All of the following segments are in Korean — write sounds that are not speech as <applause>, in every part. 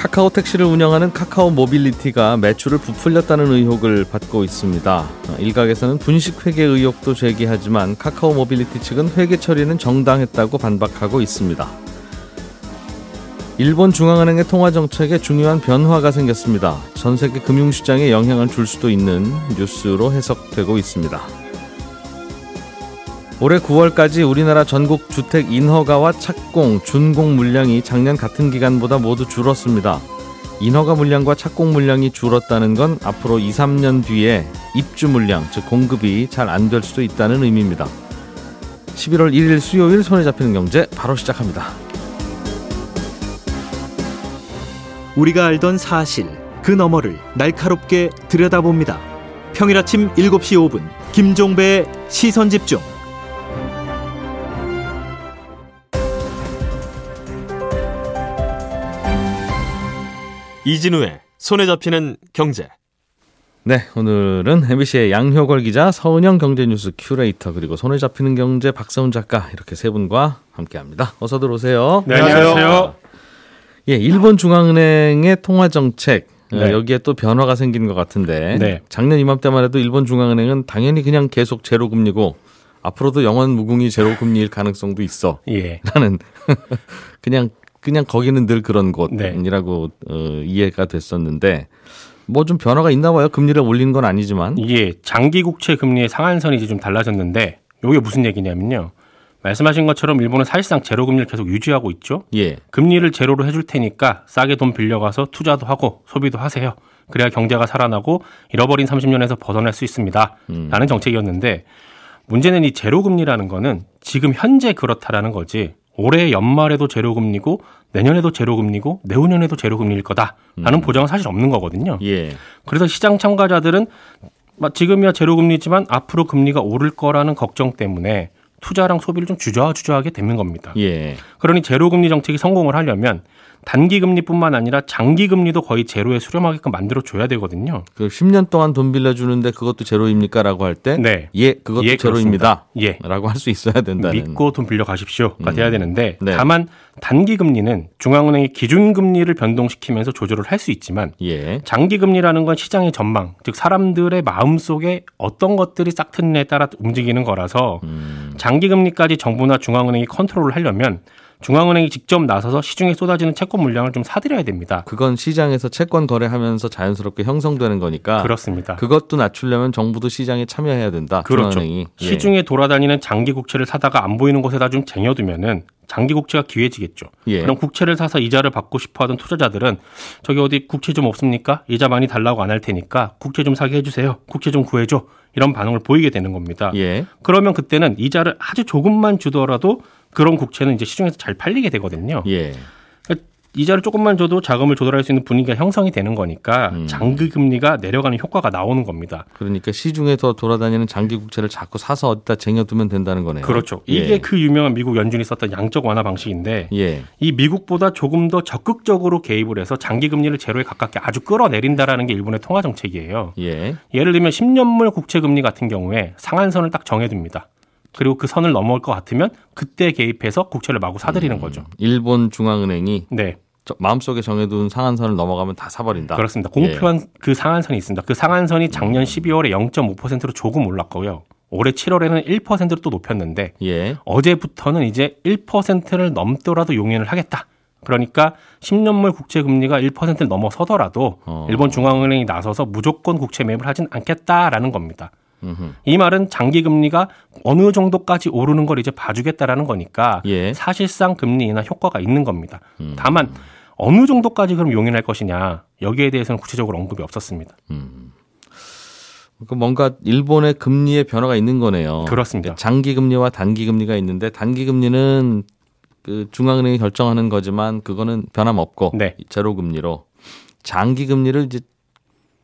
카카오 택시를 운영하는 카카오 모빌리티가 매출을 부풀렸다는 의혹을 받고 있습니다. 일각에서는 분식 회계 의혹도 제기하지만 카카오 모빌리티 측은 회계 처리는 정당했다고 반박하고 있습니다. 일본 중앙은행의 통화 정책에 중요한 변화가 생겼습니다. 전 세계 금융시장에 영향을 줄 수도 있는 뉴스로 해석되고 있습니다. 올해 9월까지 우리나라 전국 주택 인허가와 착공, 준공 물량이 작년 같은 기간보다 모두 줄었습니다. 인허가 물량과 착공 물량이 줄었다는 건 앞으로 2, 3년 뒤에 입주 물량, 즉 공급이 잘 안 될 수도 있다는 의미입니다. 11월 1일 수요일 손에 잡히는 경제 바로 시작합니다. 우리가 알던 사실 그 너머를 날카롭게 들여다봅니다. 평일 아침 7시 5분 김종배의 시선 집중. 이진우의 손에 잡히는 경제. 네, 오늘은 MBC의 양효걸 기자, 서은영 경제뉴스 큐레이터 그리고 손에 잡히는 경제 박서훈 작가 이렇게 세 분과 함께합니다. 어서 들어오세요. 네, 안녕하세요. 예, 일본 중앙은행의 통화 정책 어, 네. 여기에 또 변화가 생긴 것 같은데 네. 작년 이맘때만 해도 일본 중앙은행은 당연히 그냥 계속 제로 금리고 앞으로도 영원 무궁이 제로 금리일 가능성도 있어. 예. 라는 <laughs> 그냥 그냥 거기는 늘 그런 네. 곳이라고 어, 이해가 됐었는데 뭐 좀 변화가 있나 봐요. 금리를 올리는 건 아니지만 이게 장기 국채 금리의 상한선이 이제 좀 달라졌는데 이게 무슨 얘기냐면요. 말씀하신 것처럼 일본은 사실상 제로 금리를 계속 유지하고 있죠. 예. 금리를 제로로 해줄 테니까 싸게 돈 빌려가서 투자도 하고 소비도 하세요. 그래야 경제가 살아나고 잃어버린 30년에서 벗어날 수 있습니다. 라는 정책이었는데 문제는 이 제로 금리라는 거는 지금 현재 그렇다라는 거지 올해 연말에도 제로 금리고 내년에도 제로 금리고 내후년에도 제로 금리일 거다라는 보장은 사실 없는 거거든요. 예. 그래서 시장 참가자들은 막 지금이야 제로 금리지만 앞으로 금리가 오를 거라는 걱정 때문에 투자랑 소비를 좀 주저주저하게 되는 겁니다. 예. 그러니 제로 금리 정책이 성공을 하려면 단기 금리뿐만 아니라 장기 금리도 거의 제로에 수렴하게끔 만들어 줘야 되거든요. 그 10년 동안 돈 빌려 주는데 그것도 제로입니까라고 할 때 네. 예, 그것도 예, 제로입니다. 예. 라고 할 수 있어야 된다는 믿고 돈 빌려 가십시오가 돼야 되는데 네. 다만 단기 금리는 중앙은행이 기준 금리를 변동시키면서 조절을 할 수 있지만 예. 장기 금리라는 건 시장의 전망, 즉 사람들의 마음 속에 어떤 것들이 싹 트느냐에 따라 움직이는 거라서 음. 장기 금리까지 정부나 중앙은행이 컨트롤을 하려면 중앙은행이 직접 나서서 시중에 쏟아지는 채권 물량을 좀 사들여야 됩니다. 그건 시장에서 채권 거래하면서 자연스럽게 형성되는 거니까 그렇습니다. 그것도 낮추려면 정부도 시장에 참여해야 된다. 그렇죠. 중앙은행이. 예. 시중에 돌아다니는 장기 국채를 사다가 안 보이는 곳에다 좀 쟁여두면은 장기 국채가 기회지겠죠. 예. 그럼 국채를 사서 이자를 받고 싶어하던 투자자들은 저기 어디 국채 좀 없습니까? 이자 많이 달라고 안 할 테니까 국채 좀 사게 해주세요. 국채 좀 구해줘. 이런 반응을 보이게 되는 겁니다. 예. 그러면 그때는 이자를 아주 조금만 주더라도 그런 국채는 이제 시중에서 잘 팔리게 되거든요. 예. 그러니까 이자를 조금만 줘도 자금을 조달할 수 있는 분위기가 형성이 되는 거니까 음. 장기 금리가 내려가는 효과가 나오는 겁니다. 그러니까 시중에 더 돌아다니는 장기 국채를 자꾸 사서 어디다 쟁여두면 된다는 거네요. 그렇죠. 예. 이게 그 유명한 미국 연준이 썼던 양적 완화 방식인데 예. 이 미국보다 조금 더 적극적으로 개입을 해서 장기 금리를 제로에 가깝게 아주 끌어내린다라는 게 일본의 통화 정책이에요. 예. 예를 들면 10년물 국채 금리 같은 경우에 상한선을 딱 정해둡니다. 그리고 그 선을 넘어올 것 같으면 그때 개입해서 국채를 마구 사들이는 음. 거죠. 일본 중앙은행이 네, 저 마음속에 정해둔 상한선을 넘어가면 다 사버린다. 그렇습니다. 공표한 그 상한선이 있습니다. 그 상한선이 작년 12월에 0.5%로 조금 올랐고요. 올해 7월에는 1%로 또 높였는데 예. 어제부터는 이제 1%를 넘더라도 용인을 하겠다. 그러니까 10년물 국채 금리가 1%를 넘어서더라도 어. 일본 중앙은행이 나서서 무조건 국채 매입을 하진 않겠다라는 겁니다. 음흠. 이 말은 장기 금리가 어느 정도까지 오르는 걸 이제 봐주겠다라는 거니까 예. 사실상 금리 인하 효과가 있는 겁니다. 음. 다만 어느 정도까지 그럼 용인할 것이냐 여기에 대해서는 구체적으로 언급이 없었습니다. 그 뭔가 일본의 금리의 변화가 있는 거네요. 그렇습니다. 장기 금리와 단기 금리가 있는데 단기 금리는 그 중앙은행이 결정하는 거지만 그거는 변함없고 네. 제로 금리로 장기 금리를 이제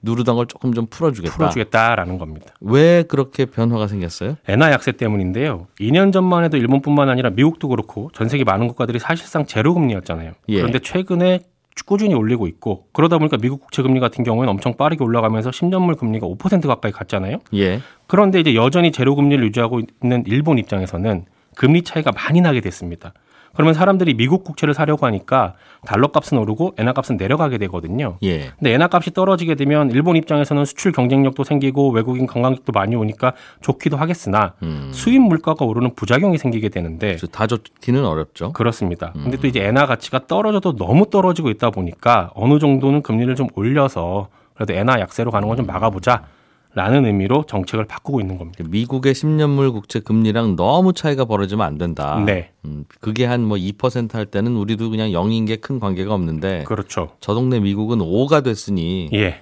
누르던 걸 조금 좀 풀어주겠다. 풀어주겠다라는 겁니다. 왜 그렇게 변화가 생겼어요? 엔화 약세 때문인데요. 2년 전만 해도 일본뿐만 아니라 미국도 그렇고 전 세계 많은 국가들이 사실상 제로 금리였잖아요. 예. 그런데 최근에 꾸준히 올리고 있고 그러다 보니까 미국 국채 금리 같은 경우에는 엄청 빠르게 올라가면서 10년물 금리가 5% 가까이 갔잖아요. 예. 그런데 이제 여전히 제로 금리를 유지하고 있는 일본 입장에서는 금리 차이가 많이 나게 됐습니다. 그러면 사람들이 미국 국채를 사려고 하니까 달러 값은 오르고 엔화 값은 내려가게 되거든요. 예. 근데 엔화 값이 떨어지게 되면 일본 입장에서는 수출 경쟁력도 생기고 외국인 관광객도 많이 오니까 좋기도 하겠으나 음. 수입 물가가 오르는 부작용이 생기게 되는데 다 좋기는 어렵죠. 그렇습니다. 근데 또 이제 엔화 가치가 떨어져도 너무 떨어지고 있다 보니까 어느 정도는 금리를 좀 올려서 그래도 엔화 약세로 가는 건 좀 막아보자. 라는 의미로 정책을 바꾸고 있는 겁니다. 미국의 10년물 국채 금리랑 너무 차이가 벌어지면 안 된다. 네. 음, 그게 한 뭐 2%할 때는 우리도 그냥 0인 게 큰 관계가 없는데 그렇죠. 저 동네 미국은 5가 됐으니 예.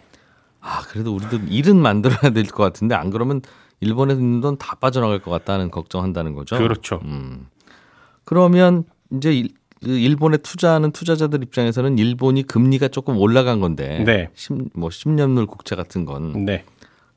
아 그래도 우리도 일은 만들어야 될 것 같은데 안 그러면 일본에 있는 돈 다 빠져나갈 것 같다는 걱정한다는 거죠. 그렇죠. 음. 그러면 이제 일, 그 일본에 투자하는 투자자들 입장에서는 일본이 금리가 조금 올라간 건데 네. 10, 뭐 10년물 국채 같은 건 네.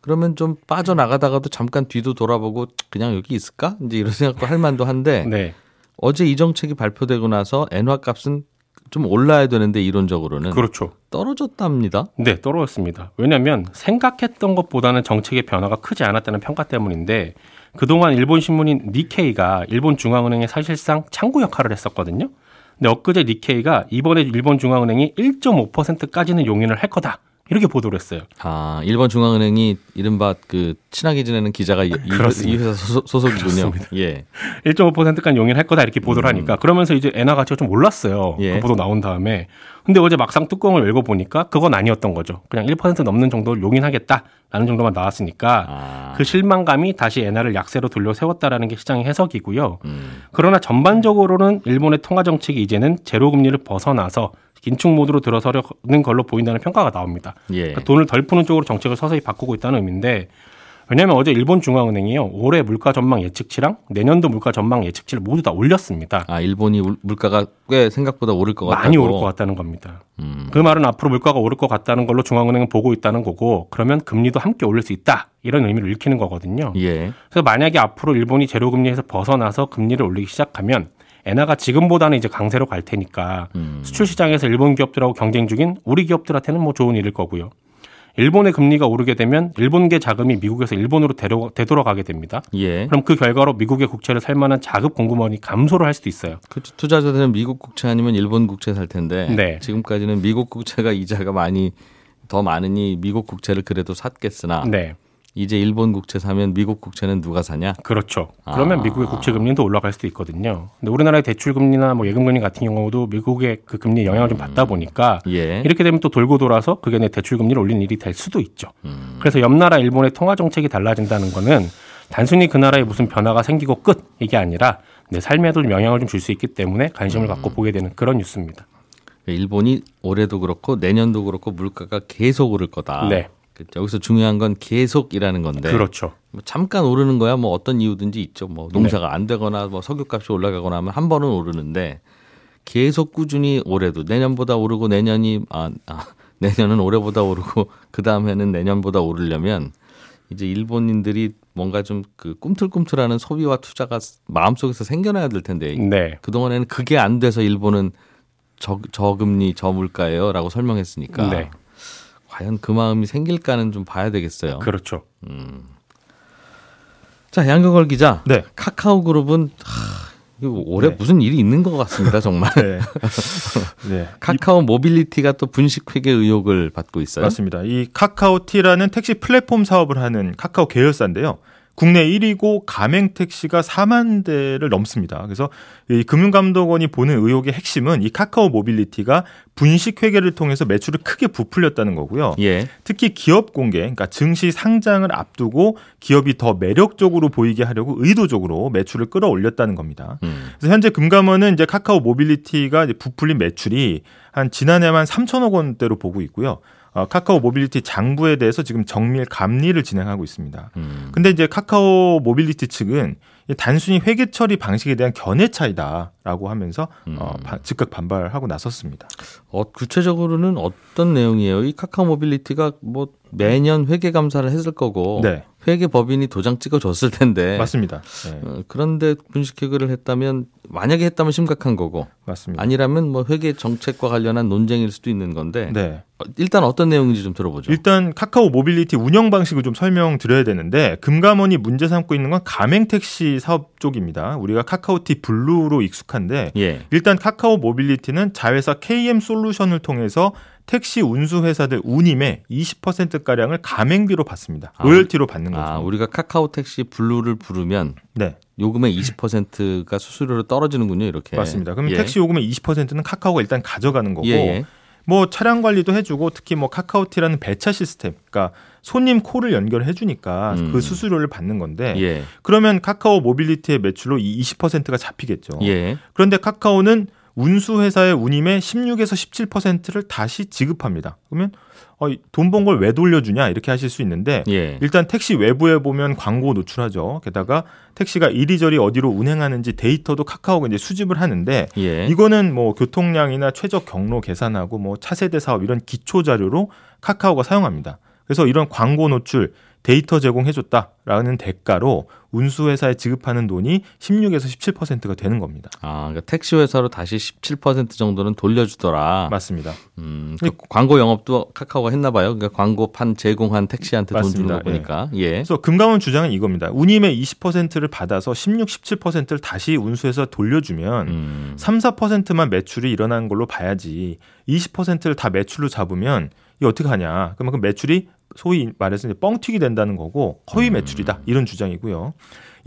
그러면 좀 빠져나가다가도 잠깐 뒤도 돌아보고 그냥 여기 있을까? 이제 이런 생각도 할 만도 한데 <laughs> 네. 어제 이 정책이 발표되고 나서 엔화 값은 좀 올라야 되는데 이론적으로는 그렇죠. 떨어졌답니다. 네, 떨어졌습니다. 왜냐하면 생각했던 것보다는 정책의 변화가 크지 않았다는 평가 때문인데 그동안 일본 신문인 니케이가 일본 중앙은행의 사실상 창구 역할을 했었거든요. 근데 엊그제 니케이가 이번에 일본 중앙은행이 1.5%까지는 용인을 할 거다. 이렇게 보도를 했어요. 아, 일본 중앙은행이 이른바 그 친하게 지내는 기자가 이, 이. 회사 소속, 소속이군요. 예. 1.5%까지 용인할 거다 이렇게 보도를 하니까 그러면서 이제 엔화 가치가 좀 올랐어요. 예. 그 보도 나온 다음에. 근데 어제 막상 뚜껑을 열고 보니까 그건 아니었던 거죠. 그냥 1% 넘는 정도를 용인하겠다라는 정도만 나왔으니까 아, 그 실망감이 다시 엔화를 약세로 돌려 세웠다라는 게 시장의 해석이고요. 음. 그러나 전반적으로는 일본의 통화 정책이 이제는 제로 금리를 벗어나서 긴축 모드로 들어서려는 걸로 보인다는 평가가 나옵니다. 예. 그러니까 돈을 덜 푸는 쪽으로 정책을 서서히 바꾸고 있다는 의미인데 왜냐하면 어제 일본 중앙은행이요 올해 물가 전망 예측치랑 내년도 물가 전망 예측치를 모두 다 올렸습니다. 아, 일본이 울- 물가가 꽤 생각보다 오를 것 같다고. 많이 오를 것 같다는 겁니다. 음. 그 말은 앞으로 물가가 오를 것 같다는 걸로 중앙은행은 보고 있다는 거고 그러면 금리도 함께 올릴 수 있다 이런 의미를 읽히는 거거든요. 예. 그래서 만약에 앞으로 일본이 제로 금리에서 벗어나서 금리를 올리기 시작하면 엔화가 지금보다는 이제 강세로 갈 테니까 음. 수출 시장에서 일본 기업들하고 경쟁 중인 우리 기업들한테는 뭐 좋은 일일 거고요. 일본의 금리가 오르게 되면 일본계 자금이 미국에서 일본으로 되려, 되돌아가게 됩니다. 예. 그럼 그 결과로 미국의 국채를 살 만한 자급 공급원이 감소를 할 수도 있어요. 그 투자자들은 미국 국채 아니면 일본 국채 살 텐데 네. 지금까지는 미국 국채가 이자가 많이 더 많으니 미국 국채를 그래도 샀겠으나 네. 이제 일본 국채 사면 미국 국채는 누가 사냐? 그렇죠. 그러면 아. 미국의 국채 금리는 또 올라갈 수도 있거든요. 근데 우리나라의 대출 금리나 뭐 예금 금리 같은 경우도 미국의 그 금리 영향을 좀 받다 보니까 예. 이렇게 되면 또 돌고 돌아서 그게 내 대출 금리를 올리는 일이 될 수도 있죠. 음. 그래서 옆 나라 일본의 통화 정책이 달라진다는 거는 단순히 그 나라에 무슨 변화가 생기고 끝 이게 아니라 내 삶에도 좀 영향을 좀 줄 수 있기 때문에 관심을 음. 갖고 보게 되는 그런 뉴스입니다. 일본이 올해도 그렇고 내년도 그렇고 물가가 계속 오를 거다. 네. 그 여기서 중요한 건 계속이라는 건데 그렇죠. 뭐 잠깐 오르는 거야 뭐 어떤 이유든지 있죠. 뭐 농사가 안 되거나 뭐 석유값이 올라가거나 하면 한 번은 오르는데 계속 꾸준히 올해도 내년보다 오르고 내년이 아, 아 <laughs> 내년은 올해보다 오르고 그 다음에는 내년보다 오르려면 이제 일본인들이 뭔가 좀 그 꿈틀꿈틀하는 소비와 투자가 마음속에서 생겨나야 될 텐데 네. 그 동안에는 그게 안 돼서 일본은 저, 저금리 저물가예요라고 설명했으니까 네. 과연 그 마음이 생길까는 좀 봐야 되겠어요. 그렇죠. 자 양효걸 기자, 네. 카카오 그룹은 하, 올해 네. 무슨 일이 있는 것 같습니다 정말. <laughs> 네. <laughs> 네. 카카오 모빌리티가 또 분식회계 의혹을 받고 있어요. 맞습니다. 이 카카오T라는 택시 플랫폼 사업을 하는 카카오 계열사인데요. 국내 1위고 가맹 택시가 4만 대를 넘습니다. 그래서 이 금융감독원이 보는 의혹의 핵심은 이 카카오 모빌리티가 분식 회계를 통해서 매출을 크게 부풀렸다는 거고요. 예. 특히 기업 공개, 그러니까 증시 상장을 앞두고 기업이 더 매력적으로 보이게 하려고 의도적으로 매출을 끌어올렸다는 겁니다. 음. 그래서 현재 금감원은 이제 카카오 모빌리티가 이제 부풀린 매출이 한 지난해만 3천억 원대로 보고 있고요. 어, 카카오 모빌리티 장부에 대해서 지금 정밀 감리를 진행하고 있습니다. 음. 근데 이제 카카오 모빌리티 측은 이 단순히 회계 처리 방식에 대한 견해 차이다라고 하면서 어, 바- 즉각 반발하고 나섰습니다. 어, 구체적으로는 어떤 내용이에요? 이 카카오 모빌리티가 뭐 매년 회계 감사를 했을 거고 네. 회계 법인이 도장 찍어줬을 텐데 맞습니다. 네, 어, 그런데 분식회계를 했다면 만약에 했다면 심각한 거고 맞습니다. 아니라면 뭐 회계 정책과 관련한 논쟁일 수도 있는 건데 네. 어, 일단 어떤 내용인지 좀 들어보죠. 일단 카카오 모빌리티 운영 방식을 좀 설명드려야 되는데 금감원이 문제 삼고 있는 건 가맹 택시 사업 쪽입니다. 우리가 카카오티 블루로 익숙한데 예. 일단 카카오 모빌리티는 자회사 KM 솔루션을 통해서 택시 운수 회사들 운임의 20% 가량을 가맹비로 받습니다. 아, 로열티로 받는 거죠. 아, 우리가 카카오 택시 블루를 부르면 네, 요금의 20%가 수수료로 떨어지는군요, 이렇게. 맞습니다. 그럼 예. 택시 요금의 20%는 카카오가 일단 가져가는 거고 예, 예. 뭐 차량 관리도 해주고 특히 뭐 카카오티라는 배차 시스템, 그러니까 손님 콜을 연결해 주니까 음. 그 수수료를 받는 건데 예. 그러면 카카오 모빌리티의 매출로 이 20%가 잡히겠죠. 예. 그런데 카카오는 운수 회사의 운임의 16에서 17%를 다시 지급합니다. 그러면 어, 돈 번 걸 왜 돌려주냐 이렇게 하실 수 있는데 예. 일단 택시 외부에 보면 광고 노출하죠. 게다가 택시가 이리저리 어디로 운행하는지 데이터도 카카오가 이제 수집을 하는데 예. 이거는 뭐 교통량이나 최적 경로 계산하고 뭐 차세대 사업 이런 기초 자료로 카카오가 사용합니다. 그래서 이런 광고 노출 데이터 제공해줬다라는 대가로 운수회사에 지급하는 돈이 16에서 17%가 되는 겁니다. 아, 그러니까 택시 회사로 다시 17% 정도는 돌려주더라. 맞습니다. 음, 그 광고 영업도 카카오가 했나 봐요. 그러니까 광고판 제공한 택시한테 돈 주는 맞습니다. 거 보니까. 예. 그래서 금감원 주장은 이겁니다. 운임의 20%를 받아서 16, 17%를 다시 운수해서 돌려주면 음. 3, 4%만 매출이 일어나는 걸로 봐야지 20%를 다 매출로 잡으면 이게 어떻게 하냐. 그러면 그 매출이 소위 말해서 이제 뻥튀기 된다는 거고 허위 매출이다. 이런 주장이고요.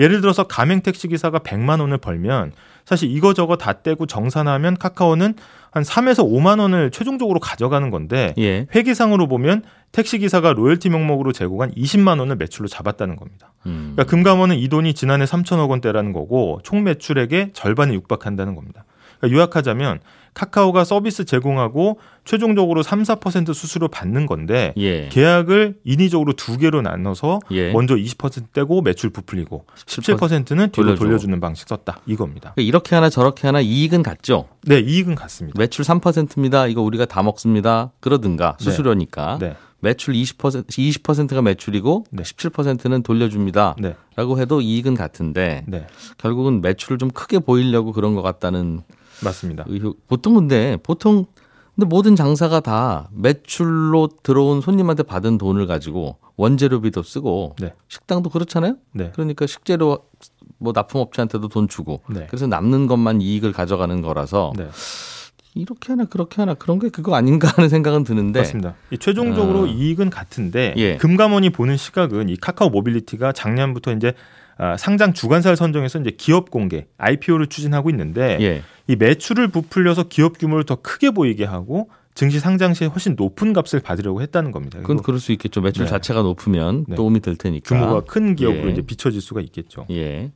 예를 들어서 가맹 택시 기사가 100만 원을 벌면 사실 이거 저거 다 떼고 정산하면 카카오는 한 3에서 5만 원을 최종적으로 가져가는 건데 예. 회계상으로 보면 택시 기사가 로열티 명목으로 제공한 20만 원을 매출로 잡았다는 겁니다. 음. 그러니까 금감원은 이 돈이 지난해 3천억 원대라는 거고 총 매출액의 절반에 육박한다는 겁니다. 그러니까 요약하자면 카카오가 서비스 제공하고 최종적으로 3, 4% 수수료 받는 건데 예. 계약을 인위적으로 두 개로 나눠서 예. 먼저 20% 떼고 매출 부풀리고 17%는 뒤로 돌려주고. 돌려주는 방식 썼다 이겁니다. 그러니까 이렇게 하나 저렇게 하나 이익은 같죠. 네, 이익은 같습니다. 매출 3%입니다. 이거 우리가 다 먹습니다. 그러든가 네. 수수료니까. 네, 매출 20% 20%가 매출이고 네. 17%는 돌려줍니다. 네, 라고 해도 이익은 같은데 네, 결국은 매출을 좀 크게 보이려고 그런 것 같다는 맞습니다. 보통 근데 보통 근데 모든 장사가 다 매출로 들어온 손님한테 받은 돈을 가지고 원재료비도 쓰고 네. 식당도 그렇잖아요. 네, 그러니까 식재료 뭐 납품업체한테도 돈 주고 네, 그래서 남는 것만 이익을 가져가는 거라서 네. 이렇게 하나 그렇게 하나 그런 게 그거 아닌가 하는 생각은 드는데 맞습니다. 이 최종적으로 어. 이익은 같은데 예. 금감원이 보는 시각은 이 카카오 모빌리티가 작년부터 이제 아, 상장 주관사를 선정해서 이제 기업 공개 IPO를 추진하고 있는데 예. 이 매출을 부풀려서 기업 규모를 더 크게 보이게 하고 증시 상장 시에 훨씬 높은 값을 받으려고 했다는 겁니다. 그건 그럴 수 있겠죠. 매출 네. 자체가 높으면 네. 도움이 될 테니까. 규모가 큰 기업으로 예. 이제 비춰질 수가 있겠죠. 예.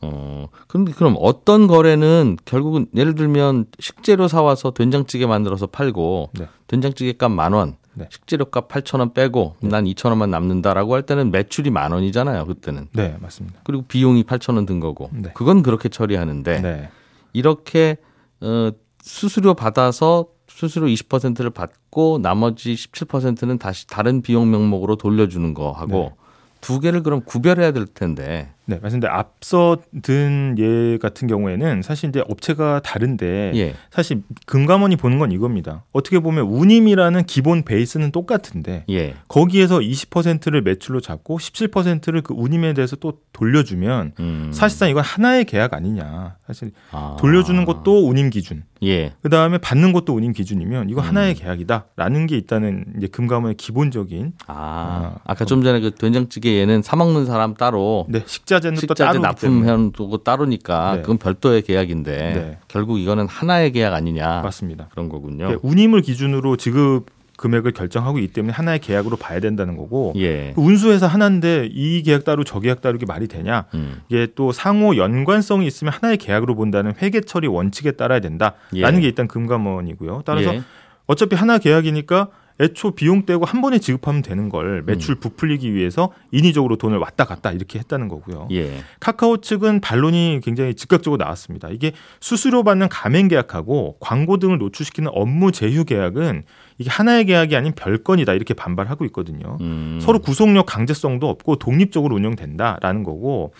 어, 그런데 그럼 어떤 거래는 결국은 예를 들면 식재료 사와서 된장찌개 만들어서 팔고 네. 된장찌개 값 만 원, 네. 식재료 값 8천 원 빼고 난 2천 원만 남는다라고 할 때는 매출이 만 원이잖아요. 그때는. 네, 맞습니다. 그리고 비용이 8천 원 든 거고. 네. 그건 그렇게 처리하는데 네. 이렇게 어, 수수료 받아서 수수료 20%를 받고 나머지 17%는 다시 다른 비용 명목으로 돌려주는 거 하고 네. 두 개를 그럼 구별해야 될 텐데. 네, 맞습니다. 앞서 든 예 같은 경우에는 사실 이제 업체가 다른데 예. 사실 금감원이 보는 건 이겁니다. 어떻게 보면 운임이라는 기본 베이스는 똑같은데 예. 거기에서 20%를 매출로 잡고 17%를 그 운임에 대해서 또 돌려주면 음. 사실상 이건 하나의 계약 아니냐. 사실 아. 돌려주는 것도 운임 기준, 예. 그 다음에 받는 것도 운임 기준이면 이거 음. 하나의 계약이다라는 게 있다는 이제 금감원의 기본적인 아, 아, 아까 좀 전에 그 된장찌개 얘는 사 먹는 사람 따로 네, 식자 재는 또 식자재 납품해놓은 거 따로니까 네. 그건 별도의 계약인데 네. 결국 이거는 하나의 계약 아니냐 맞습니다. 그런 거군요. 네, 운임을 기준으로 지급 금액을 결정하고 있기 때문에 하나의 계약으로 봐야 된다는 거고 예. 그 운수회사 하나인데 이 계약 따로 저 계약 따로 이게 말이 되냐? 음. 이게 또 상호 연관성이 있으면 하나의 계약으로 본다는 회계 처리 원칙에 따라야 된다라는 예. 게 일단 금감원이고요. 따라서 예. 어차피 하나 계약이니까 애초 비용 떼고 한 번에 지급하면 되는 걸 매출 부풀리기 위해서 인위적으로 돈을 왔다 갔다 이렇게 했다는 거고요. 예. 카카오 측은 반론이 굉장히 즉각적으로 나왔습니다. 이게 수수료 받는 가맹 계약하고 광고 등을 노출시키는 업무 제휴 계약은 이게 하나의 계약이 아닌 별건이다 이렇게 반발하고 있거든요. 음. 서로 구속력 강제성도 없고 독립적으로 운영된다라는 거고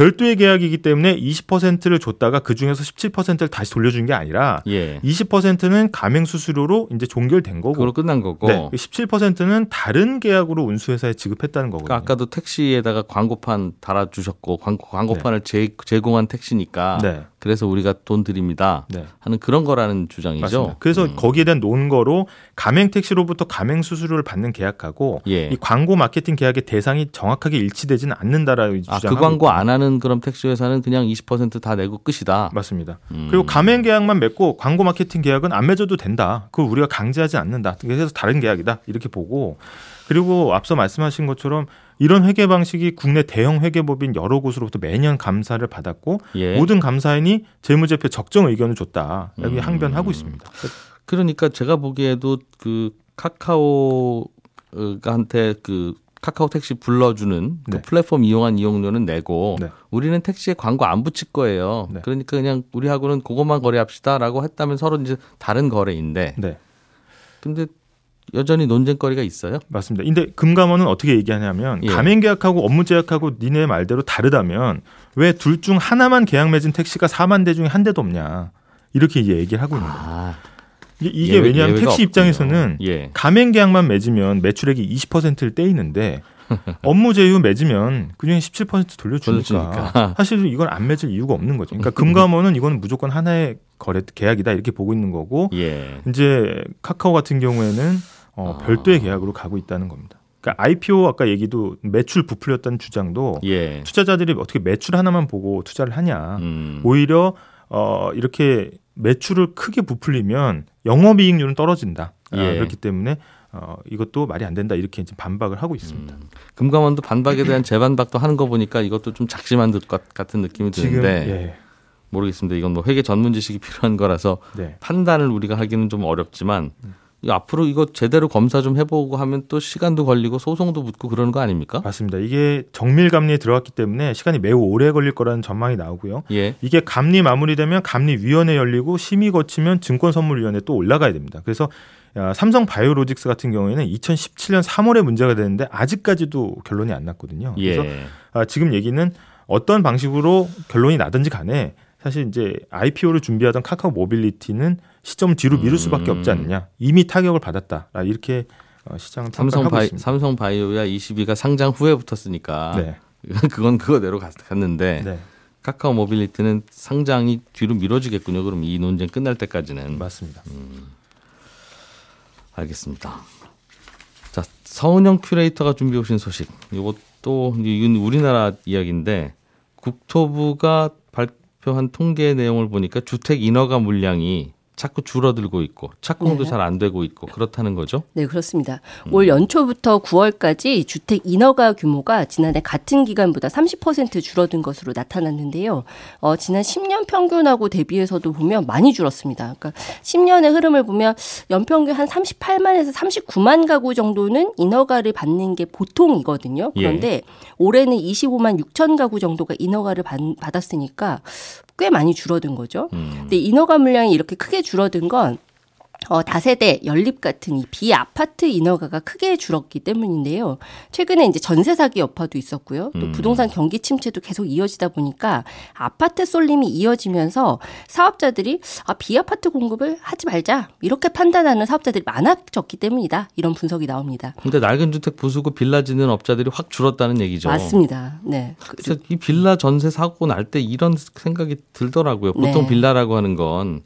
별도의 계약이기 때문에 20%를 줬다가 그 중에서 17%를 다시 돌려준 게 아니라 예. 20%는 가맹 수수료로 이제 종결된 거고 그걸로 끝난 거고. 네, 17%는 다른 계약으로 운수회사에 지급했다는 거거든요. 그러니까 아까도 택시에다가 광고판 달아주셨고 광고, 광고판을 제, 제공한 택시니까 네. 그래서 우리가 돈 드립니다 네. 하는 그런 거라는 주장이죠. 맞습니다. 그래서 음. 거기에 대한 논거로 가맹 택시로부터 가맹 수수료를 받는 계약하고 예. 이 광고 마케팅 계약의 대상이 정확하게 일치되지는 않는다라는 아, 주장을 그 광고 안 하는 그런 택시 회사는 그냥 20%다 내고 끝이다. 맞습니다. 음. 그리고 가맹 계약만 맺고 광고 마케팅 계약은 안 맺어도 된다. 그걸 우리가 강제하지 않는다. 그래서 다른 계약이다. 이렇게 보고 그리고 앞서 말씀하신 것처럼 이런 회계 방식이 국내 대형 회계법인 여러 곳으로부터 매년 감사를 받았고 예. 모든 감사인이 재무제표 적정 의견을 줬다. 여기 음. 항변하고 있습니다. 그러니까 제가 보기에도 그 카카오한테 그 카카오 택시 불러주는 그 네. 플랫폼 이용한 이용료는 내고 네. 우리는 택시에 광고 안 붙일 거예요. 네. 그러니까 그냥 우리하고는 그것만 거래합시다라고 했다면 서로 이제 다른 거래인데 네. 근데 여전히 논쟁거리가 있어요. 맞습니다. 근데 금감원은 어떻게 얘기하냐면 예. 가맹 계약하고 업무 제약하고 니네 말대로 다르다면 왜 둘 중 하나만 계약 맺은 택시가 4만 대 중에 한 대도 없냐 이렇게 이제 얘기를 하고 있는 거예요. 아, 이게, 예외- 왜냐하면 택시 없군요. 입장에서는 예. 가맹 계약만 맺으면 매출액이 20%를 떼이는데 <laughs> 업무 제휴 맺으면 그중에 17% 돌려주니까 돌려주니까. <laughs> 사실 이건 안 맺을 이유가 없는 거죠. 그러니까 금감원은 이거는 무조건 하나의 거래 계약이다 이렇게 보고 있는 거고 예. 이제 카카오 같은 경우에는 어, 아. 별도의 계약으로 가고 있다는 겁니다. 그러니까 IPO 아까 얘기도 매출 부풀렸다는 주장도 예. 투자자들이 어떻게 매출 하나만 보고 투자를 하냐. 음. 오히려 어, 이렇게 매출을 크게 부풀리면 영업이익률은 떨어진다. 아, 예. 그렇기 때문에 어, 이것도 말이 안 된다 이렇게 이제 반박을 하고 있습니다. 음. 금감원도 반박에 대한 재반박도 하는 거 보니까 이것도 좀 작심한 듯 같- 같은 느낌이 지금 드는데 모르겠습니다. 이건 뭐 회계 전문 지식이 필요한 거라서 예, 네. 판단을 우리가 하기는 좀 어렵지만 이거 앞으로 이거 제대로 검사 좀 해보고 하면 또 시간도 걸리고 소송도 붙고 그러는 거 아닙니까? 맞습니다. 이게 정밀 감리에 들어갔기 때문에 시간이 매우 오래 걸릴 거라는 전망이 나오고요. 예. 이게 감리 마무리되면 감리 위원회 열리고 심의 거치면 증권선물위원회 또 올라가야 됩니다. 그래서 야, 삼성 바이오로직스 같은 경우에는 2017년 3월에 문제가 됐는데 아직까지도 결론이 안 났거든요. 그래서 예. 아, 지금 얘기는 어떤 방식으로 결론이 나든지 간에 사실 이제 IPO를 준비하던 카카오 모빌리티는 시점 뒤로 미룰 수밖에 음. 없지 않느냐. 이미 타격을 받았다. 라 이렇게 어, 시장은 삼성 바이 있습니다. 삼성 바이오야 이 이슈가 상장 후에 붙었으니까 네. <laughs> 그건 그거대로 갔- 갔는데 네. 카카오 모빌리티는 상장이 뒤로 미뤄지겠군요. 그럼 이 논쟁 끝날 때까지는 맞습니다. 알겠습니다. 자, 서은영 큐레이터가 준비해 오신 소식. 이것도 우리나라 이야기인데 국토부가 발표한 통계 내용을 보니까 주택 인허가 물량이 자꾸 줄어들고 있고 착공도 네. 잘 안 되고 있고 그렇다는 거죠. 네, 그렇습니다. 올 연초부터 9월까지 주택 인허가 규모가 지난해 같은 기간보다 30% 줄어든 것으로 나타났는데요. 어, 지난 10년 평균하고 대비해서도 보면 많이 줄었습니다. 그러니까 10년의 흐름을 보면 연평균 한 38만에서 39만 가구 정도는 인허가를 받는 게 보통이거든요. 그런데 올해는 25만 6천 가구 정도가 인허가를 받, 받았으니까 꽤 많이 줄어든 거죠. 음. 근데 인허가 물량이 이렇게 크게 줄어든 건 어, 다세대, 연립 같은 이 비아파트 인허가가 크게 줄었기 때문인데요. 최근에 이제 전세 사기 여파도 있었고요. 또 음. 부동산 경기 침체도 계속 이어지다 보니까 아파트 쏠림이 이어지면서 사업자들이 아, 비아파트 공급을 하지 말자. 이렇게 판단하는 사업자들이 많아졌기 때문이다. 이런 분석이 나옵니다. 근데 낡은 주택 부수고 빌라 짓는 업자들이 확 줄었다는 얘기죠. 맞습니다. 네. 그래서 이 빌라 전세 사고 날 때 이런 생각이 들더라고요. 보통 네. 빌라라고 하는 건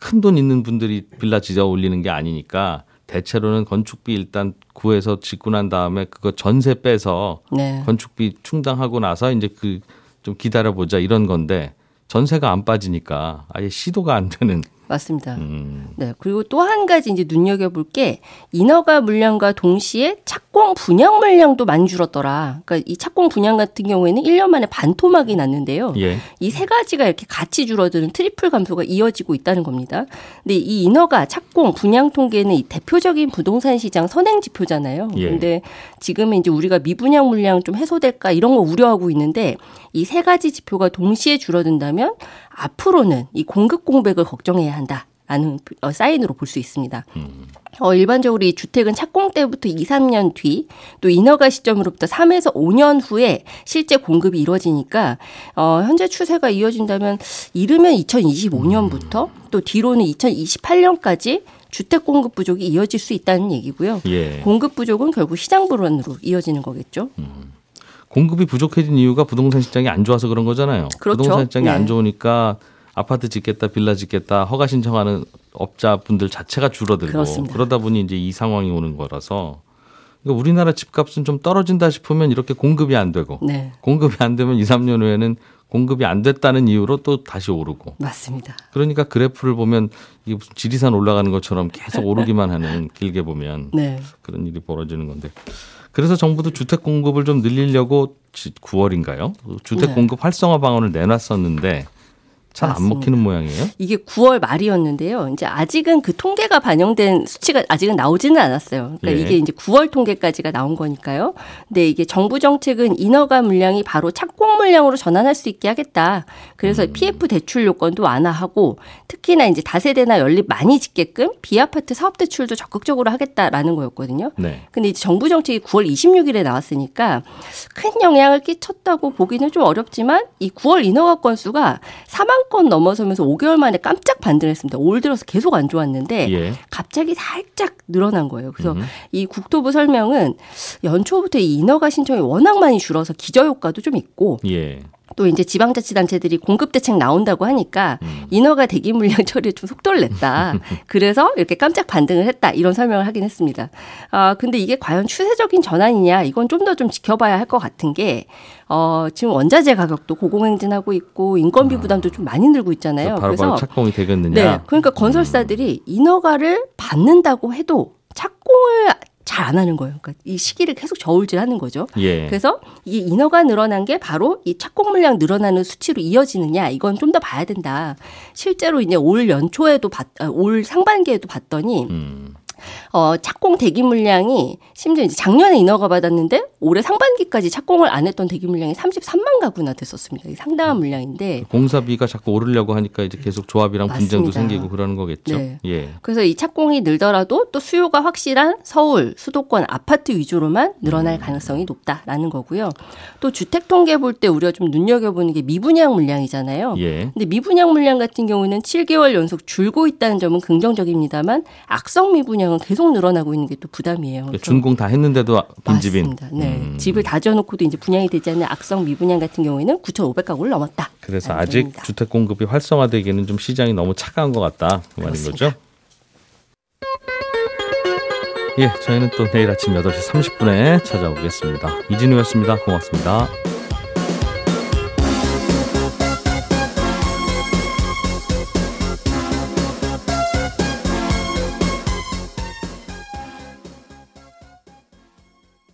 큰 돈 있는 분들이 빌라 지어 올리는 게 아니니까 대체로는 건축비 일단 구해서 짓고 난 다음에 그거 전세 빼서 네. 건축비 충당하고 나서 이제 그 좀 기다려 보자 이런 건데 전세가 안 빠지니까 아예 시도가 안 되는 맞습니다. 음. 네. 그리고 또 한 가지 이제 눈여겨볼 게 인허가 물량과 동시에 착공 분양 물량도 많이 줄었더라. 그러니까 이 착공 분양 같은 경우에는 1년 만에 반토막이 났는데요. 예. 이 세 가지가 이렇게 같이 줄어드는 트리플 감소가 이어지고 있다는 겁니다. 근데 이 인허가, 착공, 분양 통계는 이 대표적인 부동산 시장 선행 지표잖아요. 예. 근데 지금은 이제 우리가 미분양 물량 좀 해소될까 이런 거 우려하고 있는데 이 세 가지 지표가 동시에 줄어든다면 앞으로는 이 공급 공백을 걱정해야 한다. 라는 어, 사인으로 볼 수 있습니다. 어, 일반적으로 이 주택은 착공 때부터 2, 3년 뒤, 또 인허가 시점으로부터 3에서 5년 후에 실제 공급이 이루어지니까, 어, 현재 추세가 이어진다면, 이르면 2025년부터 또 뒤로는 2028년까지 주택 공급 부족이 이어질 수 있다는 얘기고요. 예. 공급 부족은 결국 시장 불안으로 이어지는 거겠죠. 공급이 부족해진 이유가 부동산 시장이 안 좋아서 그런 거잖아요. 그렇죠. 부동산 시장이 네. 안 좋으니까 아파트 짓겠다, 빌라 짓겠다, 허가 신청하는 업자분들 자체가 줄어들고 그렇습니다. 그러다 보니 이제 이 상황이 오는 거라서 그러니까 우리나라 집값은 좀 떨어진다 싶으면 이렇게 공급이 안 되고 네. 공급이 안 되면 2, 3년 후에는 공급이 안 됐다는 이유로 또 다시 오르고 맞습니다. 그러니까 그래프를 보면 이게 무슨 지리산 올라가는 것처럼 계속 오르기만 하는 <laughs> 길게 보면 네. 그런 일이 벌어지는 건데. 그래서 정부도 주택 공급을 좀 늘리려고 9월인가요? 주택 네. 공급 활성화 방안을 내놨었는데 잘 안 먹히는 모양이에요? 이게 9월 말이었는데요. 이제 아직은 그 통계가 반영된 수치가 아직은 나오지는 않았어요. 그러니까 예. 이게 이제 9월 통계까지가 나온 거니까요. 근데 이게 정부 정책은 인허가 물량이 바로 착공 물량으로 전환할 수 있게 하겠다. 그래서 음. PF 대출 요건도 완화하고 특히나 이제 다세대나 연립 많이 짓게끔 비아파트 사업 대출도 적극적으로 하겠다라는 거였거든요. 네. 근데 이제 정부 정책이 9월 26일에 나왔으니까 큰 영향을 끼쳤다고 보기는 좀 어렵지만 이 9월 인허가 건수가 사망 10%권 넘어서면서 5개월 만에 깜짝 반등했습니다. 올 들어서 계속 안 좋았는데 예. 갑자기 살짝 늘어난 거예요. 그래서 음. 이 국토부 설명은 연초부터 이 인허가 신청이 워낙 많이 줄어서 기저효과도 좀 있고 예. 또 이제 지방자치단체들이 공급 대책 나온다고 하니까 음. 인허가 대기 물량 <laughs> 처리에 좀 속도를 냈다. <laughs> 그래서 이렇게 깜짝 반등을 했다. 이런 설명을 하긴 했습니다. 아, 근데 이게 과연 추세적인 전환이냐? 이건 좀 더좀 지켜봐야 할 것 같은 게 어, 지금 원자재 가격도 고공행진하고 있고 인건비 부담도 좀 많이 늘고 있잖아요. 바로 바로 착공이 되겠느냐? 네. 그러니까 건설사들이 인허가를 받는다고 해도 착공을 잘 안 하는 거예요. 그러니까 이 시기를 계속 저울질하는 거죠. 예. 그래서 이 인허가 늘어난 게 바로 이 착공 물량 늘어나는 수치로 이어지느냐 이건 좀 더 봐야 된다. 실제로 이제 올 연초에도 봤, 아, 올 상반기에도 봤더니 음. 어, 착공 대기 물량이 심지어 이제 작년에 인허가 받았는데 올해 상반기까지 착공을 안 했던 대기 물량이 33만 가구나 됐었습니다. 상당한 물량인데 공사비가 자꾸 오르려고 하니까 이제 계속 조합이랑 분쟁도 맞습니다. 생기고 그러는 거겠죠. 네. 예. 그래서 이 착공이 늘더라도 또 수요가 확실한 서울 수도권 아파트 위주로만 늘어날 음. 가능성이 높다라는 거고요. 또 주택 통계 볼 때 우리가 좀 눈여겨보는 게 미분양 물량이잖아요. 예. 근데 미분양 물량 같은 경우는 7개월 연속 줄고 있다는 점은 긍정적입니다만 악성 미분양은 계속 늘어나고 있는 게 또 부담이에요. 그러니까 준공 다 했는데도 빈집인. 맞습니다. 네. 음. 집을 다 지어놓고도 이제 분양이 되지 않는 악성 미분양 같은 경우에는 9,500가구를 넘었다. 그래서 아직 점입니다. 주택 공급이 활성화되기에는 좀 시장이 너무 차가운 것 같다 그 말인 거죠. 예, 저희는 또 내일 아침 8시 30분에 찾아오겠습니다. 이진우였습니다. 고맙습니다.